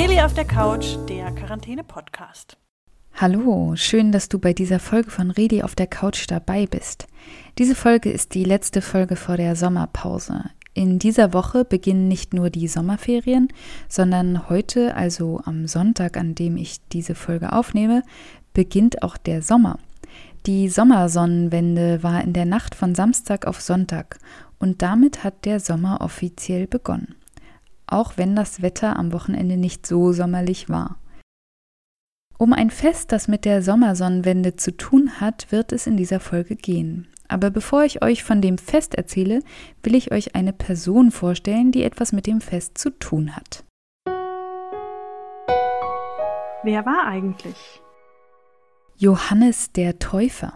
Reli auf der Couch, der Quarantäne-Podcast. Hallo, schön, dass du bei dieser Folge von Redi auf der Couch dabei bist. Diese Folge ist die letzte Folge vor der Sommerpause. In dieser Woche beginnen nicht nur die Sommerferien, sondern heute, also am Sonntag, an dem ich diese Folge aufnehme, beginnt auch der Sommer. Die Sommersonnenwende war in der Nacht von Samstag auf Sonntag und damit hat der Sommer offiziell begonnen. Auch wenn das Wetter am Wochenende nicht so sommerlich war. Um ein Fest, das mit der Sommersonnenwende zu tun hat, wird es in dieser Folge gehen. Aber bevor ich euch von dem Fest erzähle, will ich euch eine Person vorstellen, die etwas mit dem Fest zu tun hat. Wer war eigentlich? Johannes der Täufer.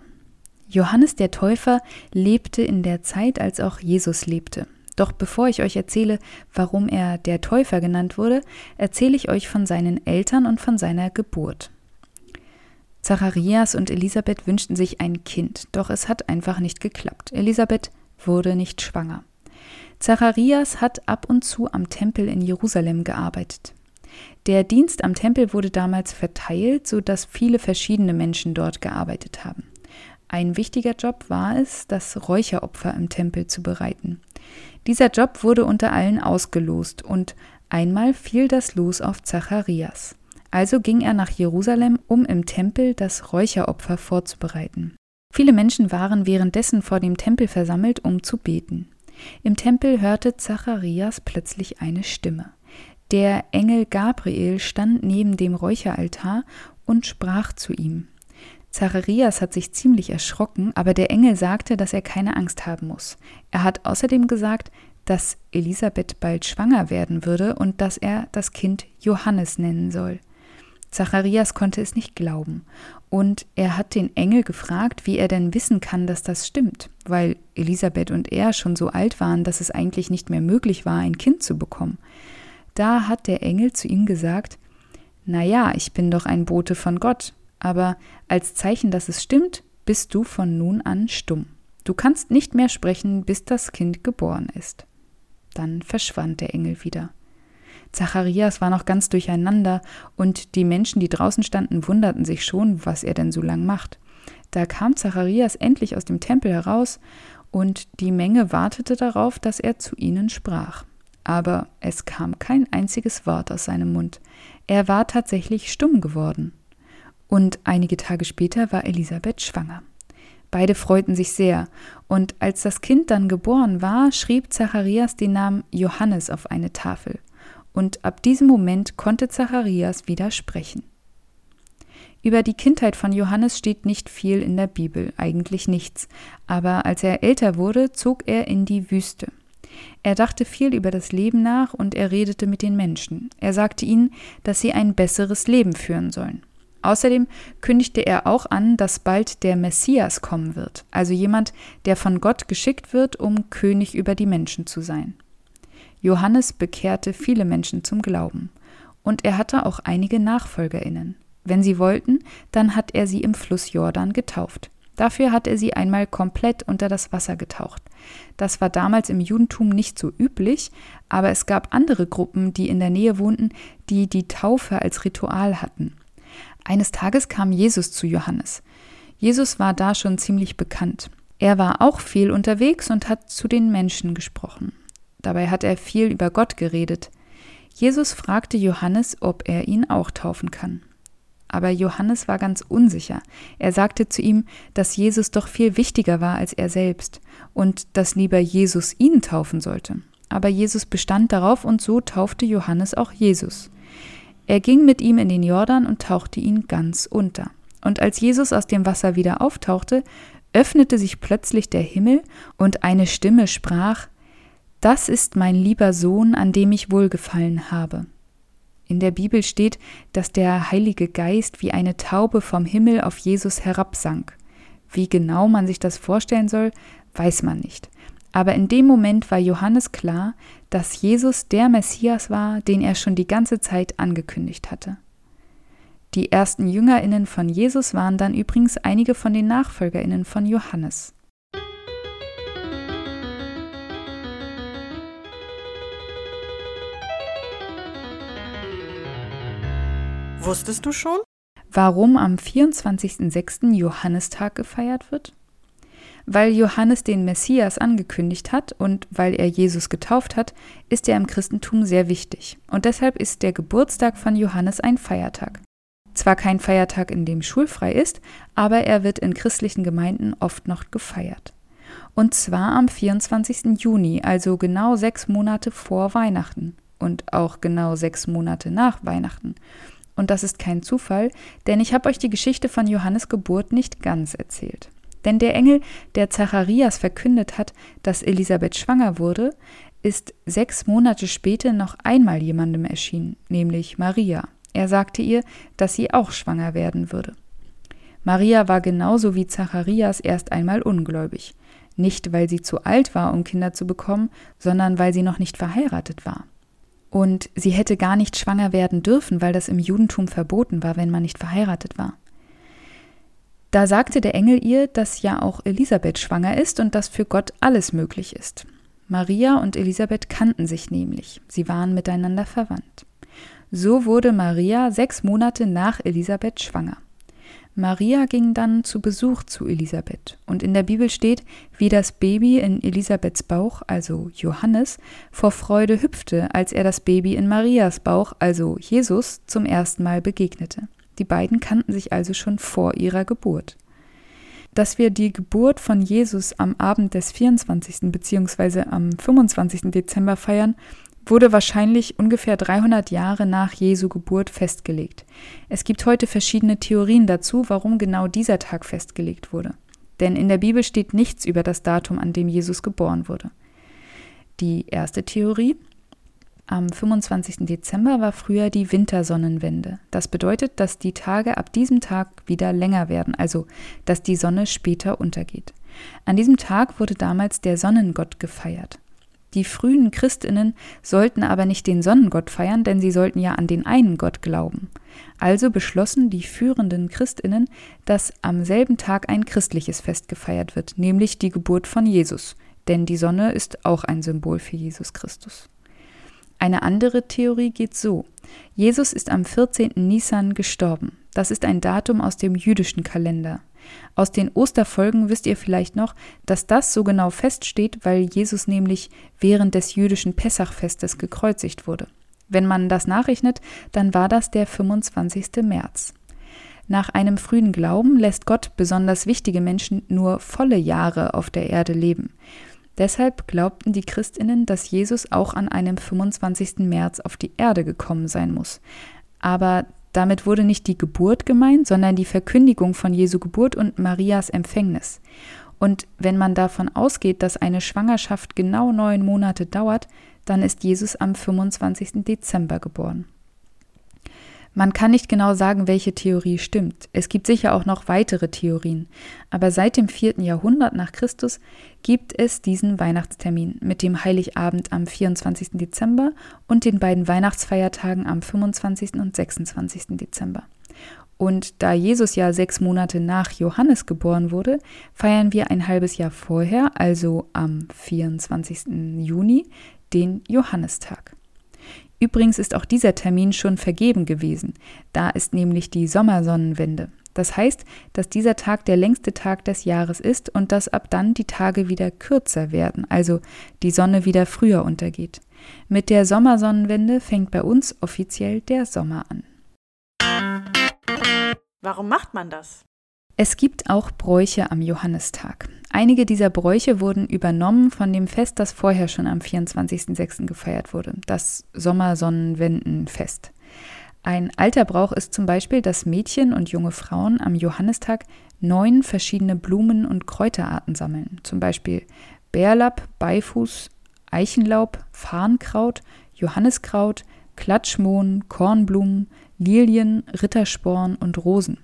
Johannes der Täufer lebte in der Zeit, als auch Jesus lebte. Doch bevor ich euch erzähle, warum er der Täufer genannt wurde, erzähle ich euch von seinen Eltern und von seiner Geburt. Zacharias und Elisabeth wünschten sich ein Kind, doch es hat einfach nicht geklappt. Elisabeth wurde nicht schwanger. Zacharias hat ab und zu am Tempel in Jerusalem gearbeitet. Der Dienst am Tempel wurde damals verteilt, so dass viele verschiedene Menschen dort gearbeitet haben. Ein wichtiger Job war es, das Räucheropfer im Tempel zu bereiten. Dieser Job wurde unter allen ausgelost und einmal fiel das Los auf Zacharias. Also ging er nach Jerusalem, um im Tempel das Räucheropfer vorzubereiten. Viele Menschen waren währenddessen vor dem Tempel versammelt, um zu beten. Im Tempel hörte Zacharias plötzlich eine Stimme. Der Engel Gabriel stand neben dem Räucheraltar und sprach zu ihm. Zacharias hat sich ziemlich erschrocken, aber der Engel sagte, dass er keine Angst haben muss. Er hat außerdem gesagt, dass Elisabeth bald schwanger werden würde und dass er das Kind Johannes nennen soll. Zacharias konnte es nicht glauben, und er hat den Engel gefragt, wie er denn wissen kann, dass das stimmt, weil Elisabeth und er schon so alt waren, dass es eigentlich nicht mehr möglich war, ein Kind zu bekommen. Da hat der Engel zu ihm gesagt, Na ja, ich bin doch ein Bote von Gott, aber als Zeichen, dass es stimmt, bist du von nun an stumm. Du kannst nicht mehr sprechen, bis das Kind geboren ist. Dann verschwand der Engel wieder. Zacharias war noch ganz durcheinander und die Menschen, die draußen standen, wunderten sich schon, was er denn so lang macht. Da kam Zacharias endlich aus dem Tempel heraus und die Menge wartete darauf, dass er zu ihnen sprach. Aber es kam kein einziges Wort aus seinem Mund. Er war tatsächlich stumm geworden. Und einige Tage später war Elisabeth schwanger. Beide freuten sich sehr, und als das Kind dann geboren war, schrieb Zacharias den Namen Johannes auf eine Tafel und ab diesem Moment konnte Zacharias wieder sprechen. Über die Kindheit von Johannes steht nicht viel in der Bibel, eigentlich nichts, aber als er älter wurde, zog er in die Wüste. Er dachte viel über das Leben nach und er redete mit den Menschen. Er sagte ihnen, dass sie ein besseres Leben führen sollen. Außerdem kündigte er auch an, dass bald der Messias kommen wird, also jemand, der von Gott geschickt wird, um König über die Menschen zu sein. Johannes bekehrte viele Menschen zum Glauben. Und er hatte auch einige Nachfolgerinnen. Wenn sie wollten, dann hat er sie im Fluss Jordan getauft. Dafür hat er sie einmal komplett unter das Wasser getaucht. Das war damals im Judentum nicht so üblich, aber es gab andere Gruppen, die in der Nähe wohnten, die die Taufe als Ritual hatten. Eines Tages kam Jesus zu Johannes. Jesus war da schon ziemlich bekannt. Er war auch viel unterwegs und hat zu den Menschen gesprochen. Dabei hat er viel über Gott geredet. Jesus fragte Johannes, ob er ihn auch taufen kann. Aber Johannes war ganz unsicher. Er sagte zu ihm, dass Jesus doch viel wichtiger war als er selbst und dass lieber Jesus ihn taufen sollte. Aber Jesus bestand darauf und so taufte Johannes auch Jesus. Er ging mit ihm in den Jordan und tauchte ihn ganz unter. Und als Jesus aus dem Wasser wieder auftauchte, öffnete sich plötzlich der Himmel und eine Stimme sprach, das ist mein lieber Sohn, an dem ich wohlgefallen habe. In der Bibel steht, dass der Heilige Geist wie eine Taube vom Himmel auf Jesus herabsank. Wie genau man sich das vorstellen soll, weiß man nicht. Aber in dem Moment war Johannes klar, dass Jesus der Messias war, den er schon die ganze Zeit angekündigt hatte. Die ersten Jüngerinnen von Jesus waren dann übrigens einige von den Nachfolgerinnen von Johannes. Wusstest du schon? Warum am 24.06. Johannistag gefeiert wird? Weil Johannes den Messias angekündigt hat und weil er Jesus getauft hat, ist er im Christentum sehr wichtig. Und deshalb ist der Geburtstag von Johannes ein Feiertag. Zwar kein Feiertag, in dem schulfrei ist, aber er wird in christlichen Gemeinden oft noch gefeiert. Und zwar am 24. Juni, also genau sechs Monate vor Weihnachten und auch genau sechs Monate nach Weihnachten. Und das ist kein Zufall, denn ich habe euch die Geschichte von Johannes Geburt nicht ganz erzählt. Denn der Engel, der Zacharias verkündet hat, dass Elisabeth schwanger wurde, ist sechs Monate später noch einmal jemandem erschienen, nämlich Maria. Er sagte ihr, dass sie auch schwanger werden würde. Maria war genauso wie Zacharias erst einmal ungläubig. Nicht, weil sie zu alt war, um Kinder zu bekommen, sondern weil sie noch nicht verheiratet war. Und sie hätte gar nicht schwanger werden dürfen, weil das im Judentum verboten war, wenn man nicht verheiratet war. Da sagte der Engel ihr, dass ja auch Elisabeth schwanger ist und dass für Gott alles möglich ist. Maria und Elisabeth kannten sich nämlich, sie waren miteinander verwandt. So wurde Maria sechs Monate nach Elisabeth schwanger. Maria ging dann zu Besuch zu Elisabeth, und in der Bibel steht, wie das Baby in Elisabeths Bauch, also Johannes, vor Freude hüpfte, als er das Baby in Marias Bauch, also Jesus, zum ersten Mal begegnete. Die beiden kannten sich also schon vor ihrer Geburt. Dass wir die Geburt von Jesus am Abend des 24. bzw. am 25. Dezember feiern, wurde wahrscheinlich ungefähr 300 Jahre nach Jesu Geburt festgelegt. Es gibt heute verschiedene Theorien dazu, warum genau dieser Tag festgelegt wurde. Denn in der Bibel steht nichts über das Datum, an dem Jesus geboren wurde. Die erste Theorie, am 25. Dezember war früher die Wintersonnenwende. Das bedeutet, dass die Tage ab diesem Tag wieder länger werden, also dass die Sonne später untergeht. An diesem Tag wurde damals der Sonnengott gefeiert. Die frühen Christinnen sollten aber nicht den Sonnengott feiern, denn sie sollten ja an den einen Gott glauben. Also beschlossen die führenden Christinnen, dass am selben Tag ein christliches Fest gefeiert wird, nämlich die Geburt von Jesus, denn die Sonne ist auch ein Symbol für Jesus Christus. Eine andere Theorie geht so. Jesus ist am 14. Nisan gestorben. Das ist ein Datum aus dem jüdischen Kalender. Aus den Osterfolgen wisst ihr vielleicht noch, dass das so genau feststeht, weil Jesus nämlich während des jüdischen Pessachfestes gekreuzigt wurde. Wenn man das nachrechnet, dann war das der 25. März. Nach einem frühen Glauben lässt Gott besonders wichtige Menschen nur volle Jahre auf der Erde leben. Deshalb glaubten die Christinnen, dass Jesus auch an einem 25. März auf die Erde gekommen sein muss. Aber damit wurde nicht die Geburt gemeint, sondern die Verkündigung von Jesu Geburt und Marias Empfängnis. Und wenn man davon ausgeht, dass eine Schwangerschaft genau neun Monate dauert, dann ist Jesus am 25. Dezember geboren. Man kann nicht genau sagen, welche Theorie stimmt. Es gibt sicher auch noch weitere Theorien. Aber seit dem 4. Jahrhundert nach Christus gibt es diesen Weihnachtstermin mit dem Heiligabend am 24. Dezember und den beiden Weihnachtsfeiertagen am 25. und 26. Dezember. Und da Jesus ja sechs Monate nach Johannes geboren wurde, feiern wir ein halbes Jahr vorher, also am 24. Juni, den Johannistag. Übrigens ist auch dieser Termin schon vergeben gewesen. Da ist nämlich die Sommersonnenwende. Das heißt, dass dieser Tag der längste Tag des Jahres ist und dass ab dann die Tage wieder kürzer werden, also die Sonne wieder früher untergeht. Mit der Sommersonnenwende fängt bei uns offiziell der Sommer an. Warum macht man das? Es gibt auch Bräuche am Johannistag. Einige dieser Bräuche wurden übernommen von dem Fest, das vorher schon am 24.06. gefeiert wurde, das Sommersonnenwendenfest. Ein alter Brauch ist zum Beispiel, dass Mädchen und junge Frauen am Johannistag neun verschiedene Blumen- und Kräuterarten sammeln, zum Beispiel Bärlapp, Beifuß, Eichenlaub, Farnkraut, Johanniskraut, Klatschmohn, Kornblumen, Lilien, Rittersporn und Rosen.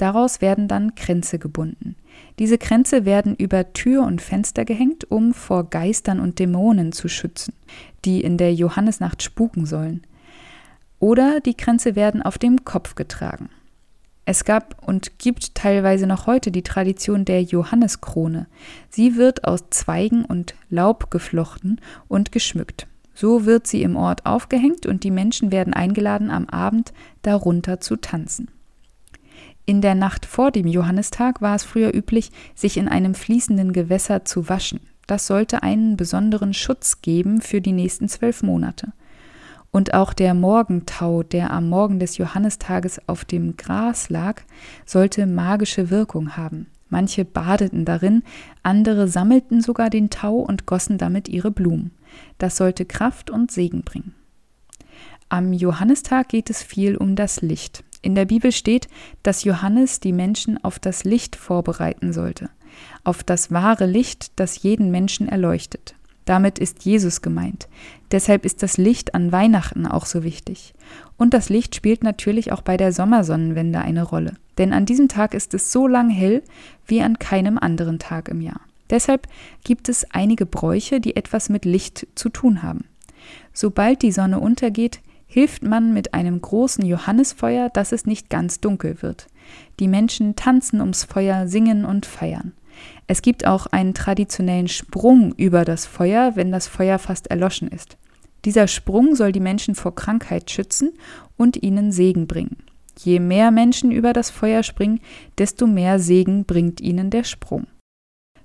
Daraus werden dann Kränze gebunden. Diese Kränze werden über Tür und Fenster gehängt, um vor Geistern und Dämonen zu schützen, die in der Johannesnacht spuken sollen. Oder die Kränze werden auf dem Kopf getragen. Es gab und gibt teilweise noch heute die Tradition der Johanneskrone. Sie wird aus Zweigen und Laub geflochten und geschmückt. So wird sie im Ort aufgehängt und die Menschen werden eingeladen, am Abend darunter zu tanzen. In der Nacht vor dem Johannistag war es früher üblich, sich in einem fließenden Gewässer zu waschen. Das sollte einen besonderen Schutz geben für die nächsten zwölf Monate. Und auch der Morgentau, der am Morgen des Johannistages auf dem Gras lag, sollte magische Wirkung haben. Manche badeten darin, andere sammelten sogar den Tau und gossen damit ihre Blumen. Das sollte Kraft und Segen bringen. Am Johannistag geht es viel um das Licht. In der Bibel steht, dass Johannes die Menschen auf das Licht vorbereiten sollte, auf das wahre Licht, das jeden Menschen erleuchtet. Damit ist Jesus gemeint. Deshalb ist das Licht an Weihnachten auch so wichtig. Und das Licht spielt natürlich auch bei der Sommersonnenwende eine Rolle. Denn an diesem Tag ist es so lang hell wie an keinem anderen Tag im Jahr. Deshalb gibt es einige Bräuche, die etwas mit Licht zu tun haben. Sobald die Sonne untergeht, hilft man mit einem großen Johannisfeuer, dass es nicht ganz dunkel wird. Die Menschen tanzen ums Feuer, singen und feiern. Es gibt auch einen traditionellen Sprung über das Feuer, wenn das Feuer fast erloschen ist. Dieser Sprung soll die Menschen vor Krankheit schützen und ihnen Segen bringen. Je mehr Menschen über das Feuer springen, desto mehr Segen bringt ihnen der Sprung.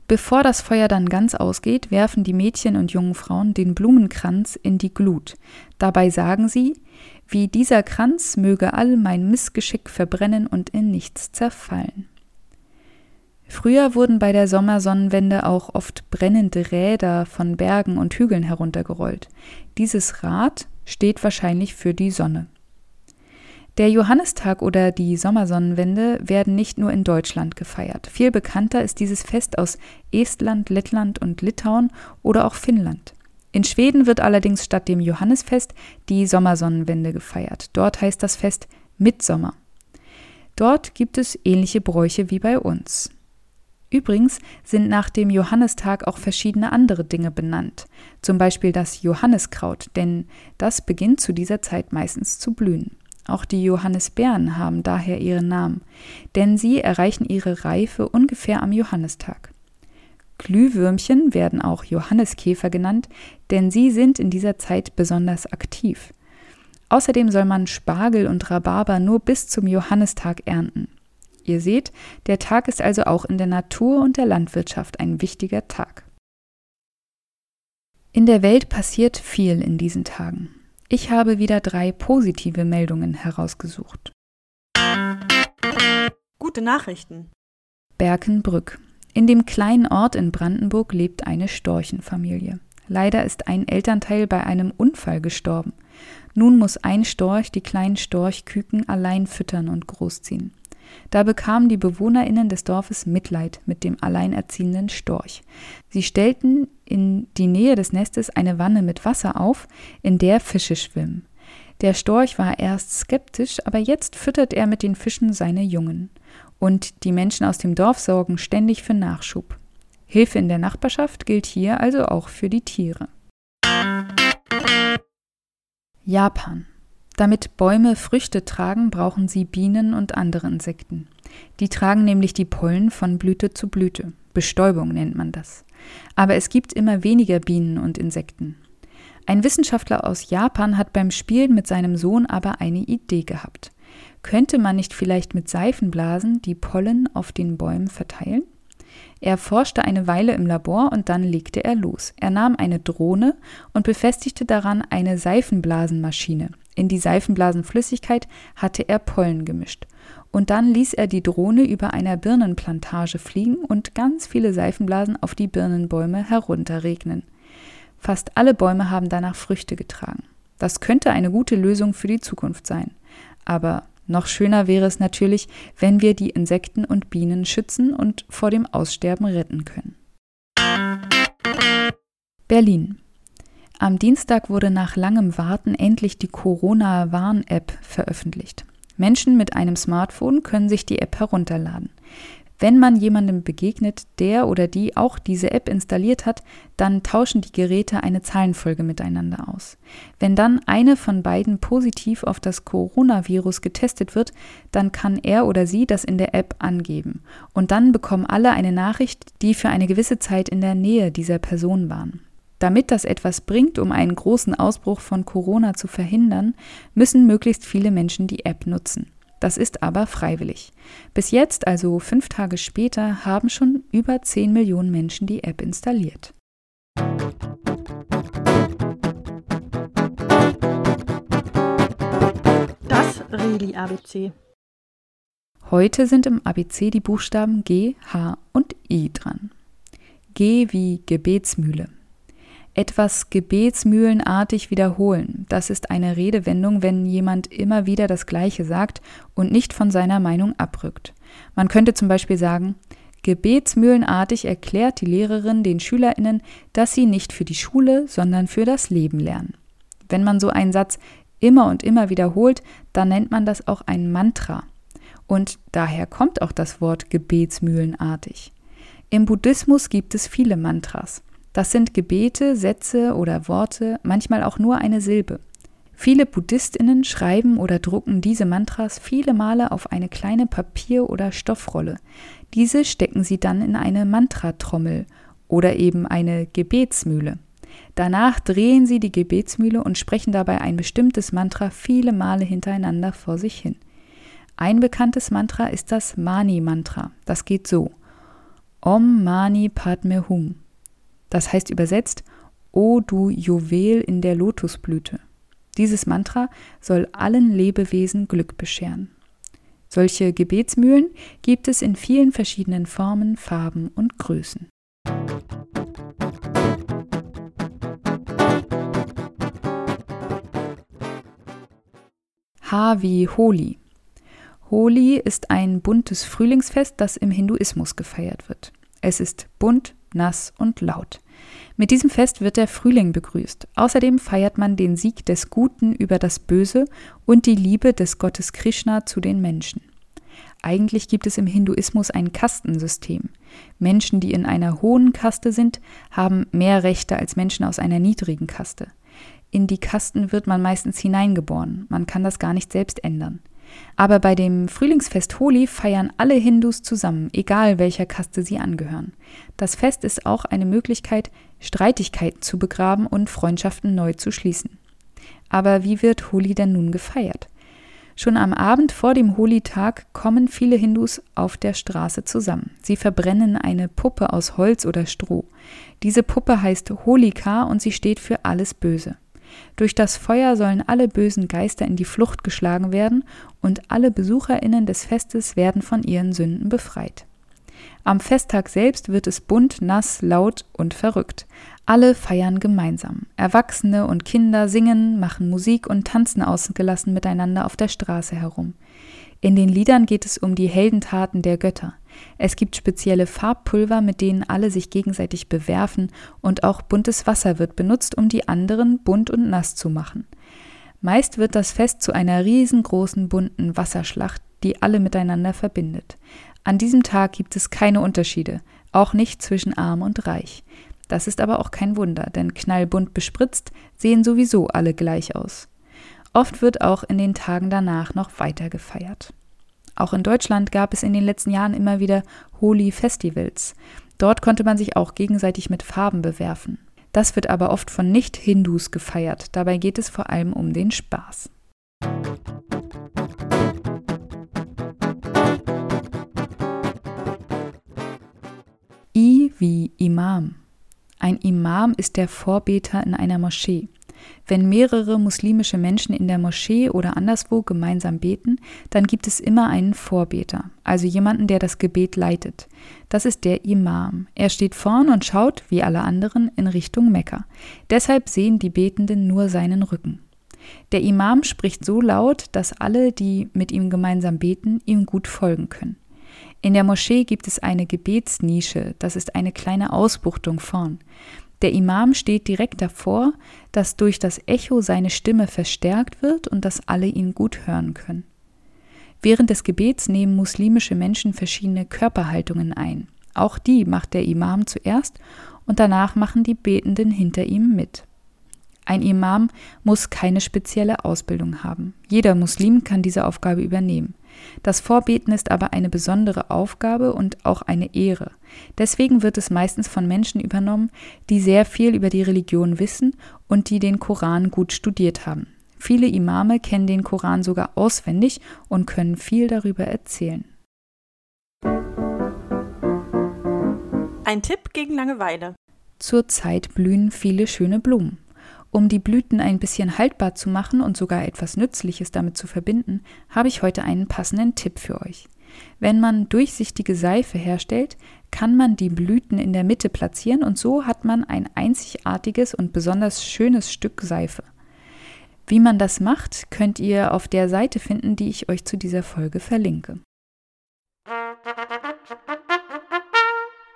Bevor das Feuer dann ganz ausgeht, werfen die Mädchen und jungen Frauen den Blumenkranz in die Glut. Dabei sagen sie, wie dieser Kranz möge all mein Missgeschick verbrennen und in nichts zerfallen. Früher wurden bei der Sommersonnenwende auch oft brennende Räder von Bergen und Hügeln heruntergerollt. Dieses Rad steht wahrscheinlich für die Sonne. Der Johannistag oder die Sommersonnenwende werden nicht nur in Deutschland gefeiert. Viel bekannter ist dieses Fest aus Estland, Lettland und Litauen oder auch Finnland. In Schweden wird allerdings statt dem Johannisfest die Sommersonnenwende gefeiert. Dort heißt das Fest Mitsommer. Dort gibt es ähnliche Bräuche wie bei uns. Übrigens sind nach dem Johannistag auch verschiedene andere Dinge benannt, zum Beispiel das Johanniskraut, denn das beginnt zu dieser Zeit meistens zu blühen. Auch die Johannisbeeren haben daher ihren Namen, denn sie erreichen ihre Reife ungefähr am Johannistag. Glühwürmchen werden auch Johanniskäfer genannt, denn sie sind in dieser Zeit besonders aktiv. Außerdem soll man Spargel und Rhabarber nur bis zum Johannistag ernten. Ihr seht, der Tag ist also auch in der Natur und der Landwirtschaft ein wichtiger Tag. In der Welt passiert viel in diesen Tagen. Ich habe wieder drei positive Meldungen herausgesucht. Gute Nachrichten. Berkenbrück. In dem kleinen Ort in Brandenburg lebt eine Storchenfamilie. Leider ist ein Elternteil bei einem Unfall gestorben. Nun muss ein Storch die kleinen Storchküken allein füttern und großziehen. Da bekamen die BewohnerInnen des Dorfes Mitleid mit dem alleinerziehenden Storch. Sie stellten in die Nähe des Nestes eine Wanne mit Wasser auf, in der Fische schwimmen. Der Storch war erst skeptisch, aber jetzt füttert er mit den Fischen seine Jungen. Und die Menschen aus dem Dorf sorgen ständig für Nachschub. Hilfe in der Nachbarschaft gilt hier also auch für die Tiere. Japan damit Bäume Früchte tragen, brauchen sie Bienen und andere Insekten. Die tragen nämlich die Pollen von Blüte zu Blüte. Bestäubung nennt man das. Aber es gibt immer weniger Bienen und Insekten. Ein Wissenschaftler aus Japan hat beim Spielen mit seinem Sohn aber eine Idee gehabt. Könnte man nicht vielleicht mit Seifenblasen die Pollen auf den Bäumen verteilen? Er forschte eine Weile im Labor und dann legte er los. Er nahm eine Drohne und befestigte daran eine Seifenblasenmaschine. In die Seifenblasenflüssigkeit hatte er Pollen gemischt. Und dann ließ er die Drohne über einer Birnenplantage fliegen und ganz viele Seifenblasen auf die Birnenbäume herunterregnen. Fast alle Bäume haben danach Früchte getragen. Das könnte eine gute Lösung für die Zukunft sein. Aber noch schöner wäre es natürlich, wenn wir die Insekten und Bienen schützen und vor dem Aussterben retten können. Berlin. Am Dienstag wurde nach langem Warten endlich die Corona-Warn-App veröffentlicht. Menschen mit einem Smartphone können sich die App herunterladen. Wenn man jemandem begegnet, der oder die auch diese App installiert hat, dann tauschen die Geräte eine Zahlenfolge miteinander aus. Wenn dann eine von beiden positiv auf das Coronavirus getestet wird, dann kann er oder sie das in der App angeben. Und dann bekommen alle eine Nachricht, die für eine gewisse Zeit in der Nähe dieser Person waren. Damit das etwas bringt, um einen großen Ausbruch von Corona zu verhindern, müssen möglichst viele Menschen die App nutzen. Das ist aber freiwillig. Bis jetzt, also fünf Tage später, haben schon über 10 Millionen Menschen die App installiert. Das Reli ABC. Heute sind im ABC die Buchstaben G, H und I dran. G wie Gebetsmühle. Etwas gebetsmühlenartig wiederholen, das ist eine Redewendung, wenn jemand immer wieder das Gleiche sagt und nicht von seiner Meinung abrückt. Man könnte zum Beispiel sagen, gebetsmühlenartig erklärt die Lehrerin den Schülerinnen, dass sie nicht für die Schule, sondern für das Leben lernen. Wenn man so einen Satz immer und immer wiederholt, dann nennt man das auch ein Mantra. Und daher kommt auch das Wort gebetsmühlenartig. Im Buddhismus gibt es viele Mantras. Das sind Gebete, Sätze oder Worte, manchmal auch nur eine Silbe. Viele Buddhistinnen schreiben oder drucken diese Mantras viele Male auf eine kleine Papier- oder Stoffrolle. Diese stecken sie dann in eine Mantratrommel oder eben eine Gebetsmühle. Danach drehen sie die Gebetsmühle und sprechen dabei ein bestimmtes Mantra viele Male hintereinander vor sich hin. Ein bekanntes Mantra ist das Mani-Mantra. Das geht so: Om Mani Padme Hum. Das heißt übersetzt, O du Juwel in der Lotusblüte. Dieses Mantra soll allen Lebewesen Glück bescheren. Solche Gebetsmühlen gibt es in vielen verschiedenen Formen, Farben und Größen. H wie Holi. Holi ist ein buntes Frühlingsfest, das im Hinduismus gefeiert wird. Es ist bunt, nass und laut. Mit diesem Fest wird der Frühling begrüßt. Außerdem feiert man den Sieg des Guten über das Böse und die Liebe des Gottes Krishna zu den Menschen. Eigentlich gibt es im Hinduismus ein Kastensystem. Menschen, die in einer hohen Kaste sind, haben mehr Rechte als Menschen aus einer niedrigen Kaste. In die Kasten wird man meistens hineingeboren, man kann das gar nicht selbst ändern. Aber bei dem Frühlingsfest Holi feiern alle Hindus zusammen, egal welcher Kaste sie angehören. Das Fest ist auch eine Möglichkeit, Streitigkeiten zu begraben und Freundschaften neu zu schließen. Aber wie wird Holi denn nun gefeiert? Schon am Abend vor dem Holi-Tag kommen viele Hindus auf der Straße zusammen. Sie verbrennen eine Puppe aus Holz oder Stroh. Diese Puppe heißt Holika und sie steht für alles Böse. Durch das Feuer sollen alle bösen Geister in die Flucht geschlagen werden und alle Besucherinnen des Festes werden von ihren Sünden befreit. Am Festtag selbst wird es bunt, nass, laut und verrückt. Alle feiern gemeinsam. Erwachsene und Kinder singen, machen Musik und tanzen ausgelassen miteinander auf der Straße herum. In den Liedern geht es um die Heldentaten der Götter. Es gibt spezielle Farbpulver, mit denen alle sich gegenseitig bewerfen, und auch buntes Wasser wird benutzt, um die anderen bunt und nass zu machen. Meist wird das Fest zu einer riesengroßen bunten Wasserschlacht, die alle miteinander verbindet. An diesem Tag gibt es keine Unterschiede, auch nicht zwischen arm und reich. Das ist aber auch kein Wunder, denn knallbunt bespritzt sehen sowieso alle gleich aus. Oft wird auch in den Tagen danach noch weiter gefeiert. Auch in Deutschland gab es in den letzten Jahren immer wieder Holi-Festivals. Dort konnte man sich auch gegenseitig mit Farben bewerfen. Das wird aber oft von Nicht-Hindus gefeiert. Dabei geht es vor allem um den Spaß. I wie Imam. Ein Imam ist der Vorbeter in einer Moschee. Wenn mehrere muslimische Menschen in der Moschee oder anderswo gemeinsam beten, dann gibt es immer einen Vorbeter, also jemanden, der das Gebet leitet. Das ist der Imam. Er steht vorn und schaut, wie alle anderen, in Richtung Mekka. Deshalb sehen die Betenden nur seinen Rücken. Der Imam spricht so laut, dass alle, die mit ihm gemeinsam beten, ihm gut folgen können. In der Moschee gibt es eine Gebetsnische, das ist eine kleine Ausbuchtung vorn. Der Imam steht direkt davor, dass durch das Echo seine Stimme verstärkt wird und dass alle ihn gut hören können. Während des Gebets nehmen muslimische Menschen verschiedene Körperhaltungen ein. Auch die macht der Imam zuerst und danach machen die Betenden hinter ihm mit. Ein Imam muss keine spezielle Ausbildung haben. Jeder Muslim kann diese Aufgabe übernehmen. Das Vorbeten ist aber eine besondere Aufgabe und auch eine Ehre. Deswegen wird es meistens von Menschen übernommen, die sehr viel über die Religion wissen und die den Koran gut studiert haben. Viele Imame kennen den Koran sogar auswendig und können viel darüber erzählen. Ein Tipp gegen Langeweile. Zurzeit blühen viele schöne Blumen. Um die Blüten ein bisschen haltbar zu machen und sogar etwas Nützliches damit zu verbinden, habe ich heute einen passenden Tipp für euch. Wenn man durchsichtige Seife herstellt, kann man die Blüten in der Mitte platzieren und so hat man ein einzigartiges und besonders schönes Stück Seife. Wie man das macht, könnt ihr auf der Seite finden, die ich euch zu dieser Folge verlinke.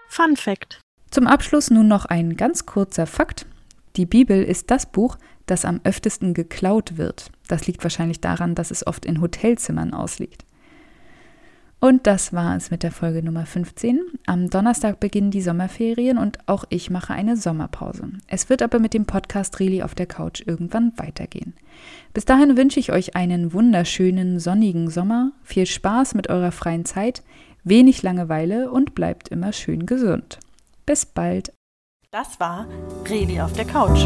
Fun Fact. Zum Abschluss nun noch ein ganz kurzer Fakt. Die Bibel ist das Buch, das am öftesten geklaut wird. Das liegt wahrscheinlich daran, dass es oft in Hotelzimmern ausliegt. Und das war es mit der Folge Nummer 15. Am Donnerstag beginnen die Sommerferien und auch ich mache eine Sommerpause. Es wird aber mit dem Podcast Reli auf der Couch irgendwann weitergehen. Bis dahin wünsche ich euch einen wunderschönen sonnigen Sommer, viel Spaß mit eurer freien Zeit, wenig Langeweile und bleibt immer schön gesund. Bis bald. Das war Reli auf der Couch.